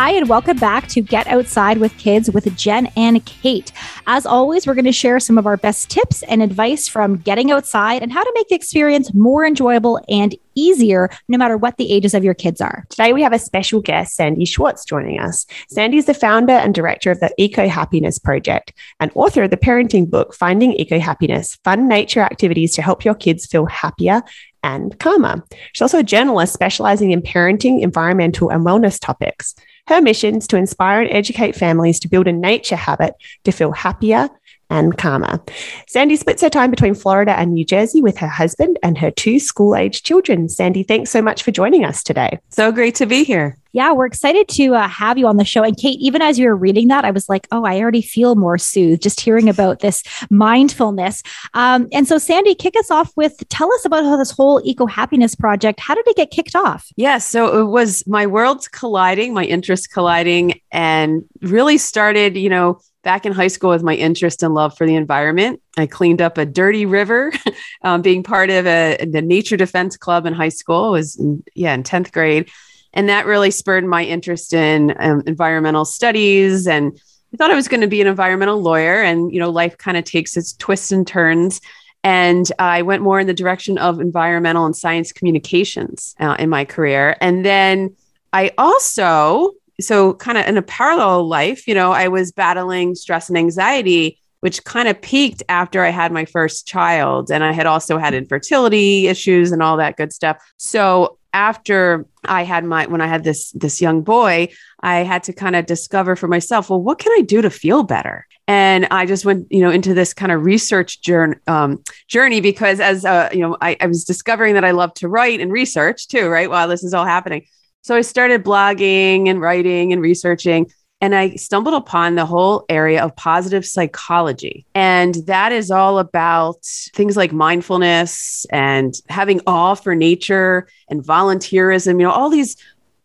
Hi, and welcome back to Get Outside with Kids with Jen and Kate. As always, we're going to share some of our best tips and advice from getting outside and how to make the experience more enjoyable and easier, no matter what the ages of your kids are. Today, we have a special guest, Sandi Schwartz, joining us. Sandi is the founder and director of the Ecohappiness Project and author of the parenting book, Finding Ecohappiness Fun Nature Activities to Help Your Kids Feel Happier and Calmer. She's also a journalist specializing in parenting, environmental, and wellness topics. Her mission is to inspire and educate families to build a nature habit to feel happier and Karma. Sandi splits her time between Florida and New Jersey with her husband and her two school age children. Sandi, thanks so much for joining us today. So great to be here. Yeah, we're excited to uh, have you on the show. And Kate, even as you were reading that, I was like, oh, I already feel more soothed just hearing about this mindfulness. Um, and so, Sandi, kick us off with tell us about how this whole ecohappiness project, how did it get kicked off? Yes. Yeah, so it was my worlds colliding, my interests colliding, and really started, you know, back in high school with my interest and love for the environment. I cleaned up a dirty river, um, being part of a, the Nature Defense Club in high school. Was in, yeah in tenth grade, and that really spurred my interest in um, environmental studies. And I thought I was going to be an environmental lawyer. And you know, life kind of takes its twists and turns. And I went more in the direction of environmental and science communications uh, in my career. And then I also so kind of in a parallel life, you know, I was battling stress and anxiety, which kind of peaked after I had my first child. And I had also had infertility issues and all that good stuff. So after I had my when I had this this young boy, I had to kind of discover for myself, well, what can I do to feel better? And I just went, you know, into this kind of research journey, um, journey because as uh, you know, I, I was discovering that I love to write and research too, right? While this is all happening. So I started blogging and writing and researching. And I stumbled upon the whole area of positive psychology. And that is all about things like mindfulness and having awe for nature and volunteerism, you know, all these,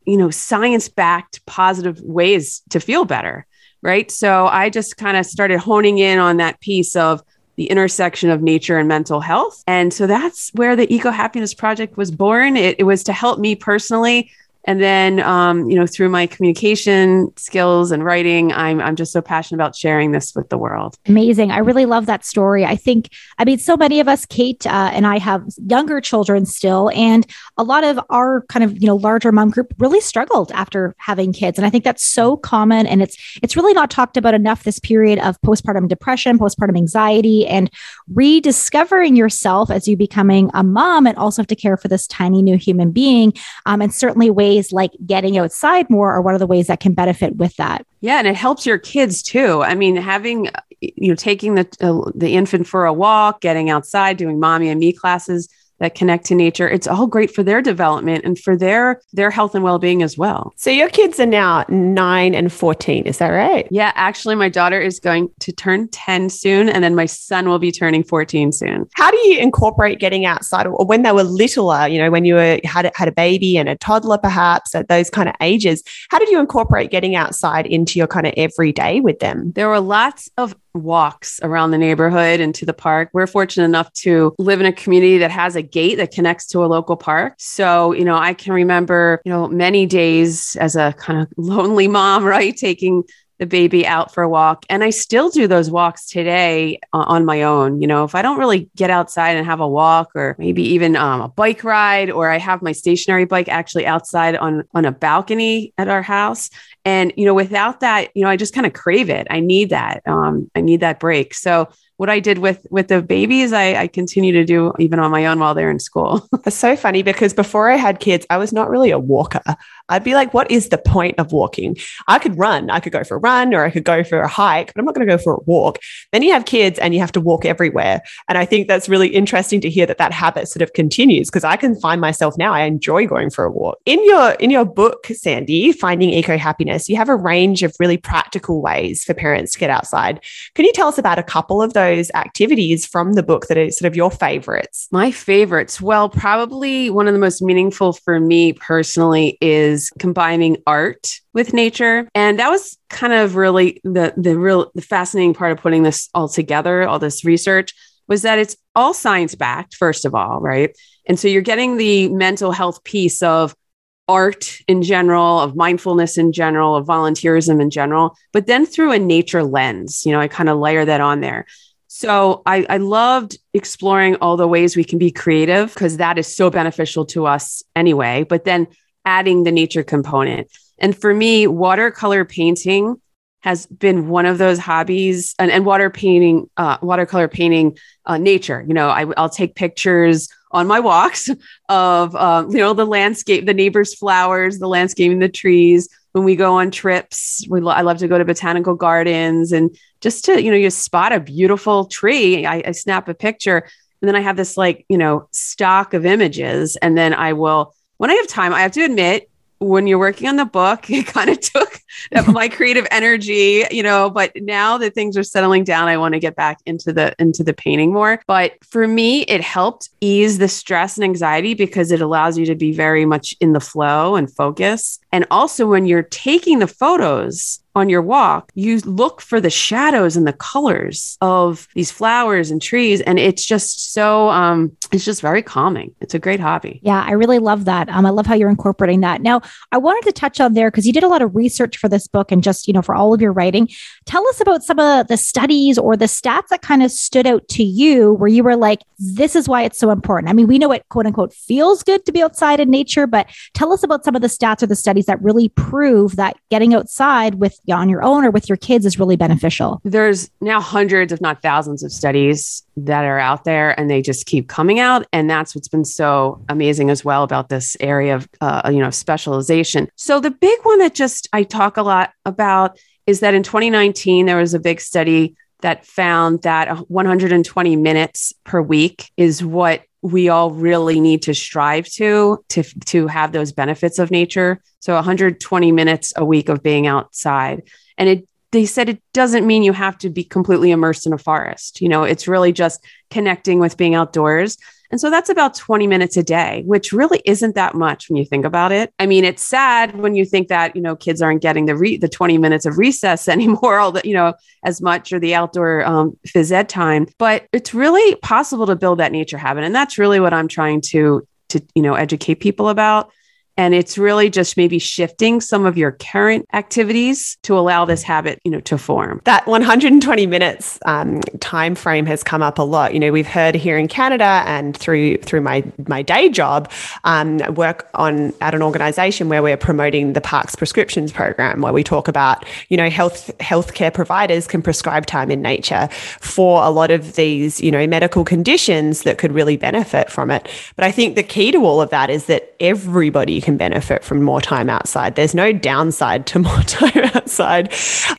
you know, science backed positive ways to feel better. Right. So I just kind of started honing in on that piece of the intersection of nature and mental health. And so that's where the Ecohappiness Project was born. It, it was to help me personally and then um, you know through my communication skills and writing i'm i'm just so passionate about sharing this with the world. Amazing. I really love that story. I think i mean so many of us kate uh, and i have younger children still and a lot of our kind of you know larger mom group really struggled after having kids. And i think that's so common and it's it's really not talked about enough this period of postpartum depression postpartum anxiety and rediscovering yourself as you becoming a mom and also have to care for this tiny new human being. Um, and certainly ways ways like getting outside more are one of the ways that can benefit with that. Yeah, and it helps your kids too. I mean, having you know taking the uh, the infant for a walk, getting outside, doing mommy and me classes that connect to nature it's all great for their development and for their their health and well-being as well. So your kids are now 9 and 14 is that right? Yeah actually my daughter is going to turn 10 soon and then my son will be turning 14 soon. How do you incorporate getting outside or when they were littler you know when you were had had a baby and a toddler perhaps at those kind of ages how did you incorporate getting outside into your kind of everyday with them? There were lots of walks around the neighborhood and to the park. We're fortunate enough to live in a community that has a gate that connects to a local park. So, you know, I can remember, you know, many days as a kind of lonely mom, right, taking the baby out for a walk. And I still do those walks today on my own. You know, if I don't really get outside and have a walk or maybe even um, a bike ride, or I have my stationary bike actually outside on, on a balcony at our house. And, you know, without that, you know, I just kind of crave it. I need that. Um, I need that break. So what I did with with the babies, I, I continue to do even on my own while they're in school. It's so funny because before I had kids, I was not really a walker. I'd be like, what is the point of walking? I could run, I could go for a run or I could go for a hike, but I'm not going to go for a walk. Then you have kids and you have to walk everywhere. And I think that's really interesting to hear that that habit sort of continues because I can find myself now, I enjoy going for a walk. In your in your book, Sandi, Finding Ecohappiness, you have a range of really practical ways for parents to get outside. Can you tell us about a couple of those? those activities from the book that are sort of your favorites? My favorites. Well, probably one of the most meaningful for me personally is combining art with nature. And that was kind of really the the real the fascinating part of putting this all together, all this research was that it's all science backed first of all, right? And so you're getting the mental health piece of art in general, of mindfulness in general, of volunteerism in general, but then through a nature lens. You know, I kind of layer that on there. So I, I loved exploring all the ways we can be creative because that is so beneficial to us anyway, but then adding the nature component. And for me, watercolor painting has been one of those hobbies and, and water painting, uh, watercolor painting uh, nature. You know, I, will take pictures on my walks of, um, you know, the landscape, the neighbors' flowers, the landscaping, the trees. When we go on trips, we lo- I love to go to botanical gardens and just to, you know, you spot a beautiful tree. I, I snap a picture and then I have this like, you know, stock of images. And then I will, when I have time, I have to admit, when you're working on the book, it kind of took my creative energy, you know, but now that things are settling down, I want to get back into the into the painting more. But for me, it helped ease the stress and anxiety because it allows you to be very much in the flow and focus. And also when you're taking the photos, on your walk, you look for the shadows and the colors of these flowers and trees. And it's just so, um, it's just very calming. It's a great hobby. Yeah, I really love that. Um, I love how you're incorporating that. Now, I wanted to touch on there because you did a lot of research for this book and just, you know, for all of your writing. Tell us about some of the studies or the stats that kind of stood out to you where you were like, this is why it's so important. I mean, we know it quote unquote feels good to be outside in nature, but tell us about some of the stats or the studies that really prove that getting outside with on your own or with your kids is really beneficial. There's now hundreds, if not thousands, of studies that are out there, and they just keep coming out. And that's what's been so amazing as well about this area of, uh, you know, specialization. So the big one that just I talk a lot about is that in 2019 there was a big study that found that 120 minutes per week is what we all really need to strive to to to have those benefits of nature. So 120 minutes a week of being outside. And it they said it doesn't mean you have to be completely immersed in a forest. You know it's really just connecting with being outdoors and so that's about 20 minutes a day, which really isn't that much when you think about it. I mean, it's sad when you think that, you know, kids aren't getting the re- the 20 minutes of recess anymore, all the, you know, as much or the outdoor um, phys ed time, but it's really possible to build that nature habit. And that's really what I'm trying to, to, you know, educate people about and it's really just maybe shifting some of your current activities to allow this habit you know to form. That 120 minutes um, time frame has come up a lot. You know we've heard here in canada and through through my my day job um, work on at an organization where we're promoting the parks prescriptions program where we talk about you know health healthcare providers can prescribe time in nature for a lot of these you know medical conditions that could really benefit from it. But i think the key to all of that is that everybody can benefit from more time outside. There's no downside to more time outside.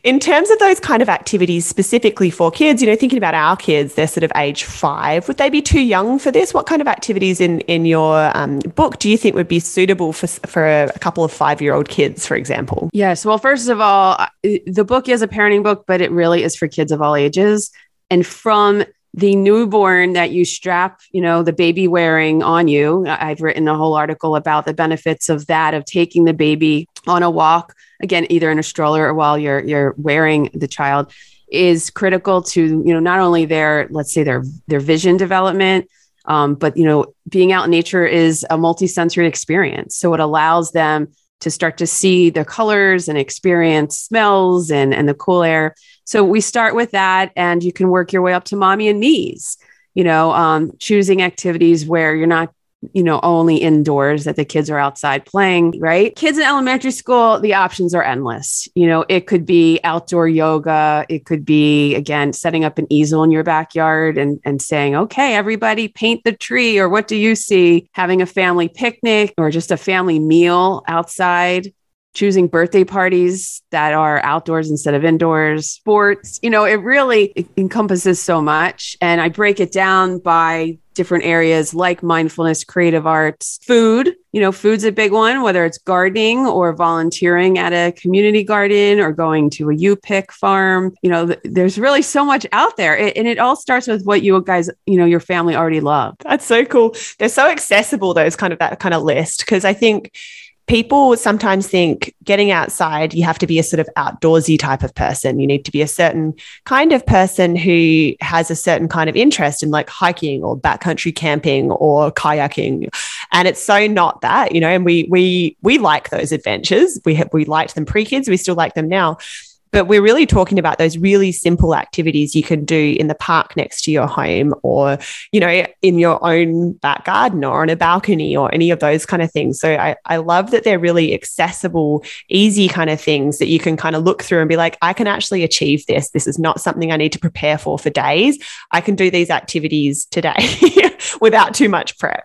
In terms of those kind of activities specifically for kids, you know, thinking about our kids, they're sort of age five. Would they be too young for this? What kind of activities in in your um, book do you think would be suitable for for a couple of five year old kids, for example? Yes. Well, first of all, the book is a parenting book, but it really is for kids of all ages. And from the newborn that you strap, you know, the baby wearing on you. I've written a whole article about the benefits of that, of taking the baby on a walk, again, either in a stroller or while you're you're wearing the child, is critical to, you know, not only their, let's say their their vision development, um, but you know, being out in nature is a multisensory experience. So it allows them to start to see the colors and experience smells and, and the cool air. So we start with that, and you can work your way up to mommy and me's, you know, um, choosing activities where you're not you know, only indoors that the kids are outside playing, right? Kids in elementary school, the options are endless. You know, it could be outdoor yoga, it could be again setting up an easel in your backyard and and saying, "Okay, everybody paint the tree," or what do you see? Having a family picnic or just a family meal outside choosing birthday parties that are outdoors instead of indoors, sports. You know, it really it encompasses so much. And I break it down by different areas like mindfulness, creative arts, food. You know, food's a big one, whether it's gardening or volunteering at a community garden or going to a U pick farm. You know, th- there's really so much out there. It, and it all starts with what you guys, you know, your family already love. That's so cool. They're so accessible, those kind of that kind of list. Cause I think people sometimes think getting outside, you have to be a sort of outdoorsy type of person. You need to be a certain kind of person who has a certain kind of interest in like hiking or backcountry camping or kayaking. And it's so not that, you know, and we we we like those adventures. We have, we liked them pre-kids, we still like them now but we're really talking about those really simple activities you can do in the park next to your home or, you know, in your own back garden or on a balcony or any of those kind of things. So I, I love that they're really accessible, easy kind of things that you can kind of look through and be like, I can actually achieve this. This is not something I need to prepare for for days. I can do these activities today without too much prep.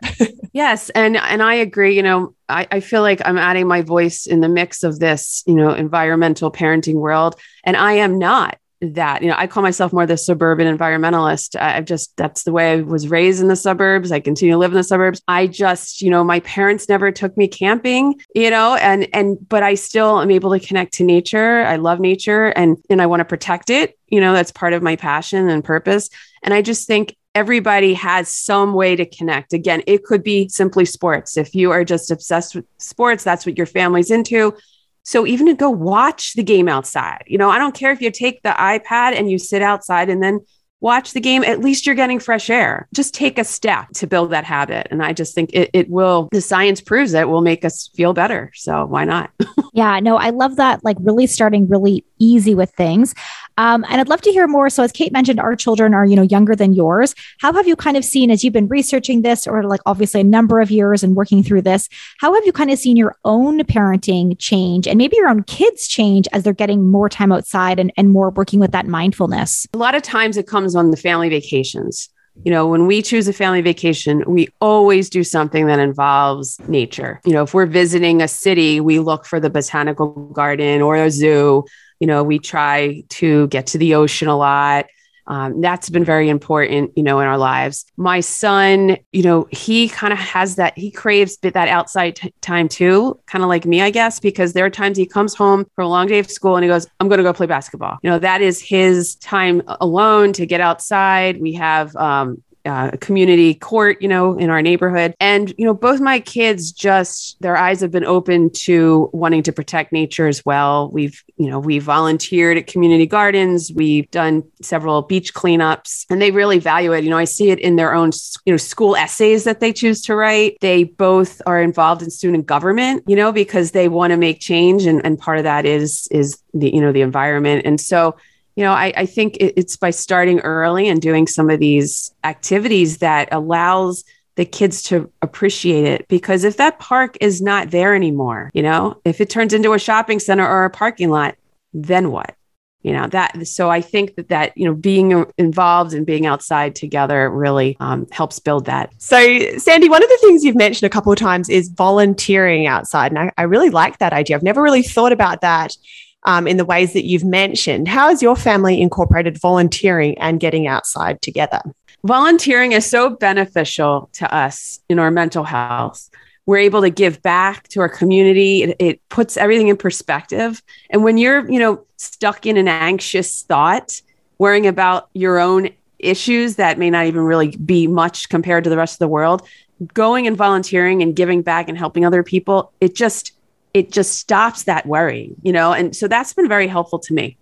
yes. And, and I agree, you know, I, I feel like I'm adding my voice in the mix of this, you know, environmental parenting world. And I am not that you know i call myself more the suburban environmentalist. I've just that's the way i was raised in the suburbs. I continue to live in the suburbs. I just you know my parents never took me camping you know and and but i still am able to connect to nature. I love nature and and i want to protect it. You know that's part of my passion and purpose. And i just think everybody has some way to connect. Again, it could be simply sports. If you are just obsessed with sports, that's what your family's into. So even to go watch the game outside, you know, I don't care if you take the iPad and you sit outside and then watch the game, at least you're getting fresh air. Just take a step to build that habit. And I just think it, it will, the science proves it will make us feel better. So why not? yeah, no, I love that. Like really starting really easy with things. Um, and I'd love to hear more. So as Kate mentioned, our children are, you know, younger than yours. How have you kind of seen as you've been researching this or like obviously a number of years and working through this, how have you kind of seen your own parenting change and maybe your own kids change as they're getting more time outside and, and more working with that mindfulness? A lot of times it comes on the family vacations you know, when we choose a family vacation, we always do something that involves nature. You know, if we're visiting a city, we look for the botanical garden or a zoo you know, we try to get to the ocean a lot. Um, that's been very important, you know, in our lives. My son, you know, he kind of has that, he craves that outside t- time too, kind of like me, I guess, because there are times he comes home from a long day of school and he goes, I'm going to go play basketball. You know, that is his time alone to get outside. We have, um, uh, community court, you know, in our neighborhood. And, you know, both my kids just, their eyes have been open to wanting to protect nature as well. We've, you know, we've volunteered at community gardens. We've done several beach cleanups and they really value it. You know, I see it in their own, you know, school essays that they choose to write. They both are involved in student government, you know, because they want to make change. And, and part of that is, is the, you know, the environment. And so, you know, I, I think it's by starting early and doing some of these activities that allows the kids to appreciate it because if that park is not there anymore, you know, if it turns into a shopping center or a parking lot, then what? You know, that so I think that that, you know, being involved and being outside together really um, helps build that. So, Sandi, one of the things you've mentioned a couple of times is volunteering outside. And I, I really like that idea. I've never really thought about that um, in the ways that you've mentioned. How has your family incorporated volunteering and getting outside together? Volunteering is so beneficial to us in our mental health. We're able to give back to our community. It, it puts everything in perspective. And when you're, you know, stuck in an anxious thought, worrying about your own issues that may not even really be much compared to the rest of the world, going and volunteering and giving back and helping other people, it just it just stops that worrying, you know? And so that's been very helpful to me.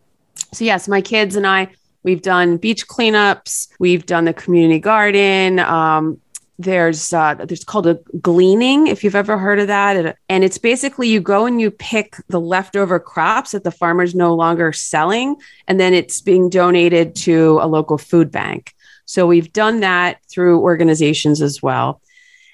So, yes, my kids and I, we've done beach cleanups, we've done the community garden. Um, there's uh, there's called a gleaning if you've ever heard of that and it's basically you go and you pick the leftover crops that the farmer's no longer selling and then it's being donated to a local food bank so we've done that through organizations as well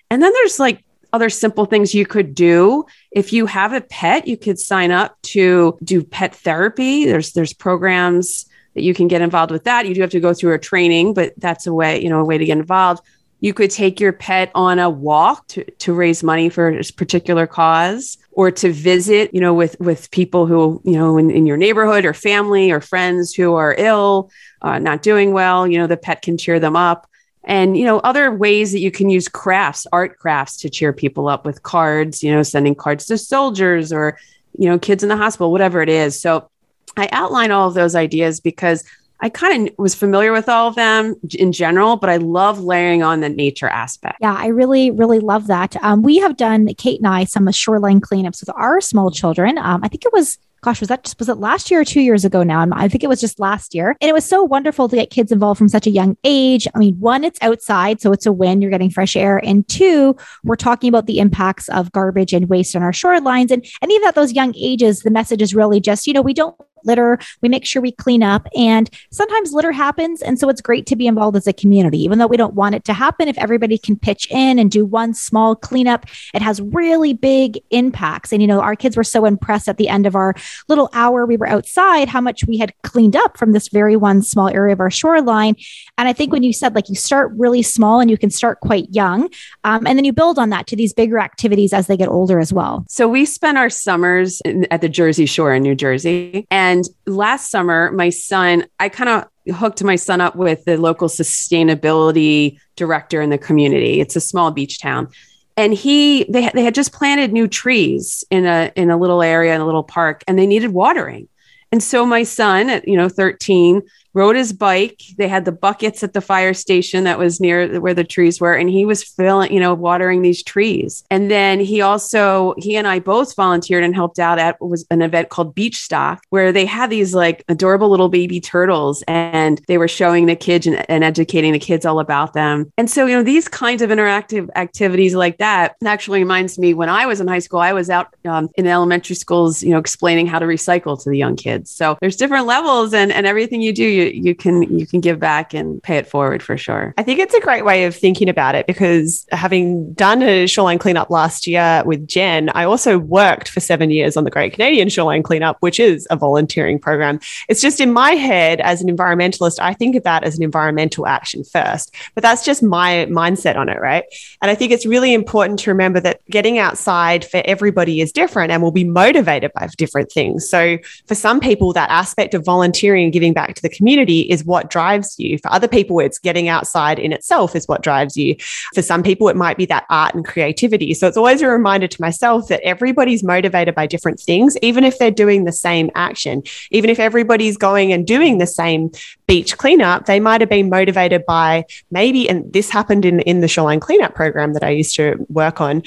and then there's like other simple things you could do. If you have a pet, you could sign up to do pet therapy. There's there's programs that you can get involved with that. You do have to go through a training, but that's a way, you know, a way to get involved. You could take your pet on a walk to, to raise money for a particular cause or to visit, you know, with, with people who, you know, in, in your neighborhood or family or friends who are ill, uh, not doing well, you know, the pet can cheer them up and you know other ways that you can use crafts art crafts to cheer people up with cards you know sending cards to soldiers or you know kids in the hospital whatever it is so i outline all of those ideas because I kind of was familiar with all of them in general, but I love layering on the nature aspect. Yeah, I really, really love that. Um, we have done, Kate and I, some shoreline cleanups with our small children. Um, I think it was gosh, was that just, was it last year or two years ago now? I think it was just last year. And it was so wonderful to get kids involved from such a young age. I mean, one, it's outside, so it's a win, you're getting fresh air. And two, we're talking about the impacts of garbage and waste on our shorelines. And, and even at those young ages, the message is really just, you know, we don't litter. We make sure we clean up. And sometimes litter happens. And so it's great to be involved as a community, even though we don't want it to happen. If everybody can pitch in and do one small cleanup, it has really big impacts. And, you know, our kids were so impressed at the end of our little hour we were outside how much we had cleaned up from this very one small area of our shoreline. And I think when you said like you start really small and you can start quite young, um, and then you build on that to these bigger activities as they get older as well. So we spent our summers in, at the Jersey Shore in New Jersey. And and last summer, my son, I kind of hooked my son up with the local sustainability director in the community. It's a small beach town. And he they they had just planted new trees in a in a little area in a little park and they needed watering. And so my son at you know 13 rode his bike. They had the buckets at the fire station that was near where the trees were, and he was filling, you know, watering these trees. And then he also, he and I both volunteered and helped out at was an event called Beach Stock, where they had these like adorable little baby turtles, and they were showing the kids and, and educating the kids all about them. And so, you know, these kinds of interactive activities like that actually reminds me when I was in high school, I was out um, in elementary schools, you know, explaining how to recycle to the young kids. So there's different levels, and and everything you do, you you can you can give back and pay it forward for sure. I think it's a great way of thinking about it because having done a shoreline cleanup last year with Jen, I also worked for seven years on the Great Canadian Shoreline Cleanup, which is a volunteering program. It's just in my head as an environmentalist, I think of that as an environmental action first, but that's just my mindset on it, right? And I think it's really important to remember that getting outside for everybody is different and will be motivated by different things. So for some people, that aspect of volunteering and giving back to the community community is what drives you. For other people, it's getting outside in itself is what drives you. For some people, it might be that art and creativity. So it's always a reminder to myself that everybody's motivated by different things, even if they're doing the same action. Even if everybody's going and doing the same beach cleanup, they might have been motivated by maybe, and this happened in, in the shoreline cleanup program that I used to work on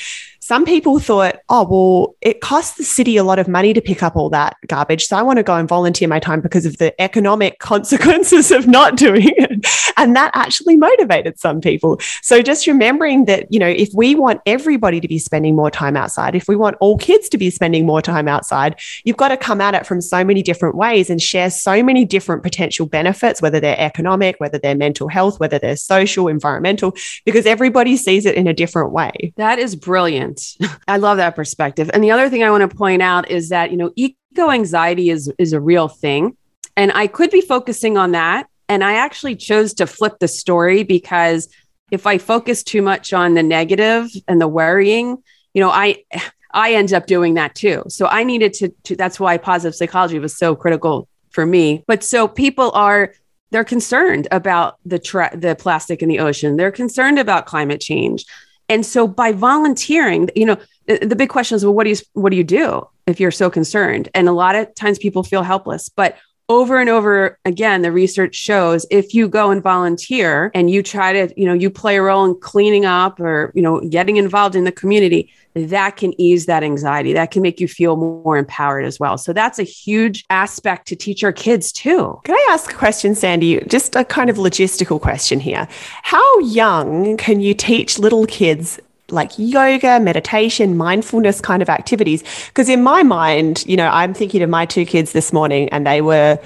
some people thought, oh, well, it costs the city a lot of money to pick up all that garbage. So I want to go and volunteer my time because of the economic consequences of not doing it. And that actually motivated some people. So just remembering that, you know, if we want everybody to be spending more time outside, if we want all kids to be spending more time outside, you've got to come at it from so many different ways and share so many different potential benefits, whether they're economic, whether they're mental health, whether they're social, environmental, because everybody sees it in a different way. That is brilliant. I love that perspective. And the other thing I want to point out is that, you know, eco anxiety is is a real thing. And I could be focusing on that. And I actually chose to flip the story because if I focus too much on the negative and the worrying, you know, I I end up doing that too. So I needed to, to that's why positive psychology was so critical for me. But so people are they're concerned about the tra- the plastic in the ocean. They're concerned about climate change. And so by volunteering, you know, the big question is, well, what do you what do you do if you're so concerned? And a lot of times people feel helpless, but over and over again the research shows if you go and volunteer and you try to you know you play a role in cleaning up or you know getting involved in the community that can ease that anxiety. That can make you feel more empowered as well. So that's a huge aspect to teach our kids too. Can i ask a question Sandi? Just a kind of logistical question here. How young can you teach little kids like yoga, meditation, mindfulness kind of activities. Because in my mind, you know, I'm thinking of my two kids this morning and they were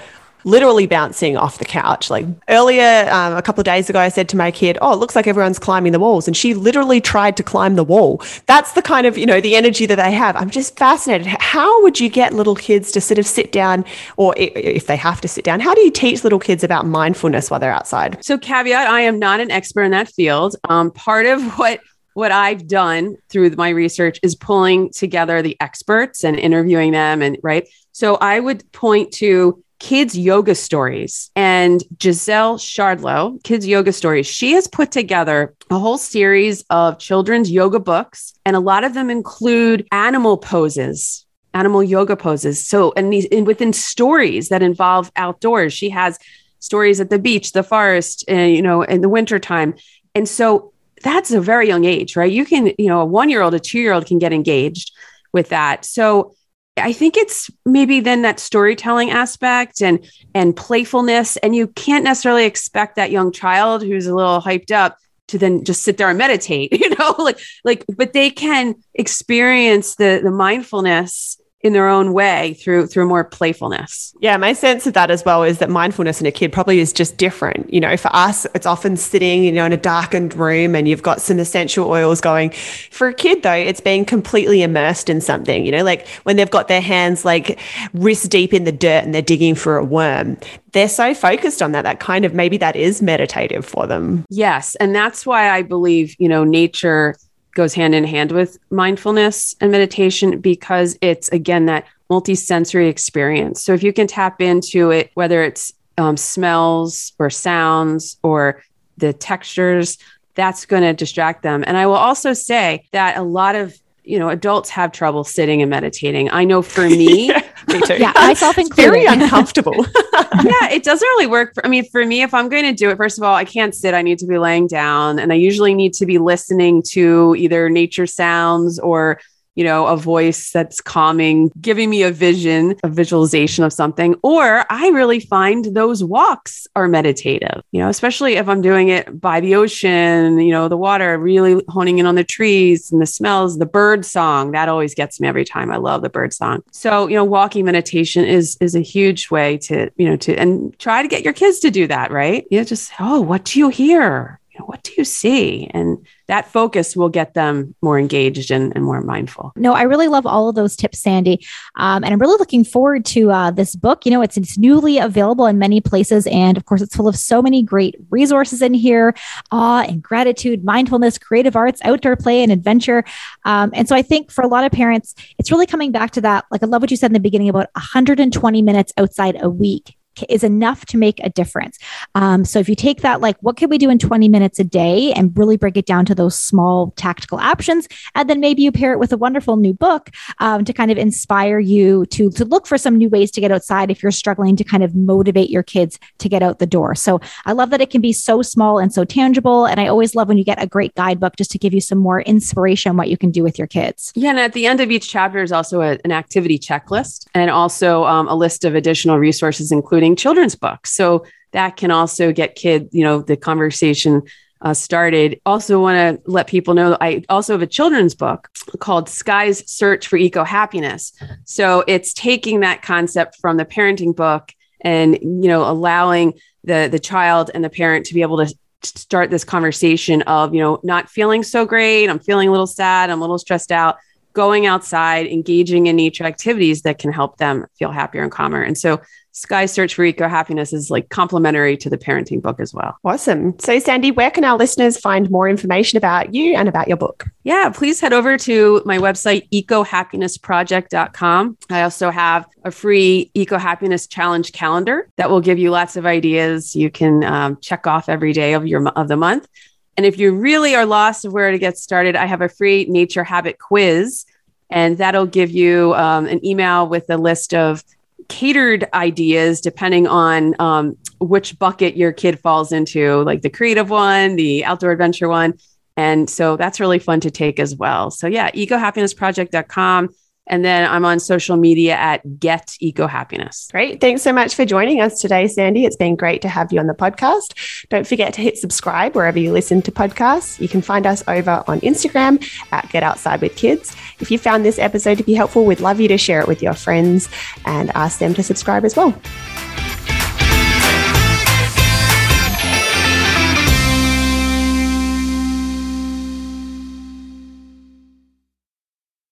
literally bouncing off the couch. Like earlier, um, a couple of days ago, I said to my kid, Oh, it looks like everyone's climbing the walls. And she literally tried to climb the wall. That's the kind of, you know, the energy that they have. I'm just fascinated. How would you get little kids to sort of sit down, or if they have to sit down, how do you teach little kids about mindfulness while they're outside? So, caveat I am not an expert in that field. Um, part of what what I've done through my research is pulling together the experts and interviewing them. And right. So I would point to kids yoga stories and Giselle Shardlow, kids yoga stories. She has put together a whole series of children's yoga books, and a lot of them include animal poses. Animal yoga poses. So, and these and within stories that involve outdoors, she has stories at the beach, the forest, uh, you know, in the wintertime. And so that's a very young age, right? You can, you know, a one year old, a two year old can get engaged with that. So I think it's maybe then that storytelling aspect and and playfulness and you can't necessarily expect that young child who's a little hyped up to then just sit there and meditate, you know, like like but they can experience the the mindfulness in their own way through through more playfulness. Yeah, my sense of that as well is that mindfulness in a kid probably is just different. You know, for us, it's often sitting, you know, in a darkened room and you've got some essential oils going. For a kid though, it's being completely immersed in something, you know, like when they've got their hands like wrist deep in the dirt and they're digging for a worm. They're so focused on that that kind of maybe that is meditative for them. Yes, and that's why I believe, you know, nature goes hand in hand with mindfulness and meditation because it's again that multisensory experience. So if you can tap into it, whether it's um, smells or sounds or the textures, that's going to distract them. And I will also say that a lot of you know, adults have trouble sitting and meditating. I know for me, me too. Yeah, myself included. Very uncomfortable. yeah, it doesn't really work. For, I mean, for me, if I'm going to do it, first of all, I can't sit. I need to be laying down, and I usually need to be listening to either nature sounds or you know, a voice that's calming, giving me a vision, a visualization of something. Or I really find those walks are meditative, you know, especially if I'm doing it by the ocean, you know, the water, really honing in on the trees and the smells, the bird song. That always gets me every time. I love the bird song. So, you know, walking meditation is is a huge way to, you know, to and try to get your kids to do that, right? You know, just, oh, what do you hear? Know, what do you see? And that focus will get them more engaged and, and more mindful. No, I really love all of those tips, Sandi. Um, and I'm really looking forward to uh, this book. You know, it's, it's newly available in many places. And of course, it's full of so many great resources in here awe and gratitude, mindfulness, creative arts, outdoor play, and adventure. Um, and so I think for a lot of parents, it's really coming back to that. Like, I love what you said in the beginning about 120 minutes outside a week is enough to make a difference. Um, so if you take that, like, what can we do in 20 minutes a day and really break it down to those small tactical options, and then maybe you pair it with a wonderful new book um, to kind of inspire you to to look for some new ways to get outside if you're struggling to kind of motivate your kids to get out the door. So I love that it can be so small and so tangible, and I always love when you get a great guidebook just to give you some more inspiration on what you can do with your kids. Yeah, and at the end of each chapter is also a, an activity checklist and also um, a list of additional resources, including children's books. So that can also get kid, you know, the conversation uh, started. Also, want to let people know I also have a children's book called Sky's Search for Ecohappiness. So it's taking that concept from the parenting book and you know allowing the the child and the parent to be able to start this conversation of you know not feeling so great. I'm feeling a little sad. I'm a little stressed out. Going outside, engaging in nature activities that can help them feel happier and calmer. And so Sky Search for Ecohappiness is like complementary to the parenting book as well. Awesome. So, Sandi, where can our listeners find more information about you and about your book? Yeah, please head over to my website, ecohappinessproject.com. I also have a free Ecohappiness Challenge calendar that will give you lots of ideas you can um, check off every day of your of the month. And if you really are lost of where to get started, I have a free nature habit quiz, and that'll give you um, an email with a list of catered ideas depending on um, which bucket your kid falls into, like the creative one, the outdoor adventure one. And so that's really fun to take as well. So, yeah, ecohappinessproject.com. And then I'm on social media at Get Eco Happiness. Great. Thanks so much for joining us today, Sandi. It's been great to have you on the podcast. Don't forget to hit subscribe wherever you listen to podcasts. You can find us over on Instagram at Get Outside with Kids. If you found this episode to be helpful, we'd love you to share it with your friends and ask them to subscribe as well.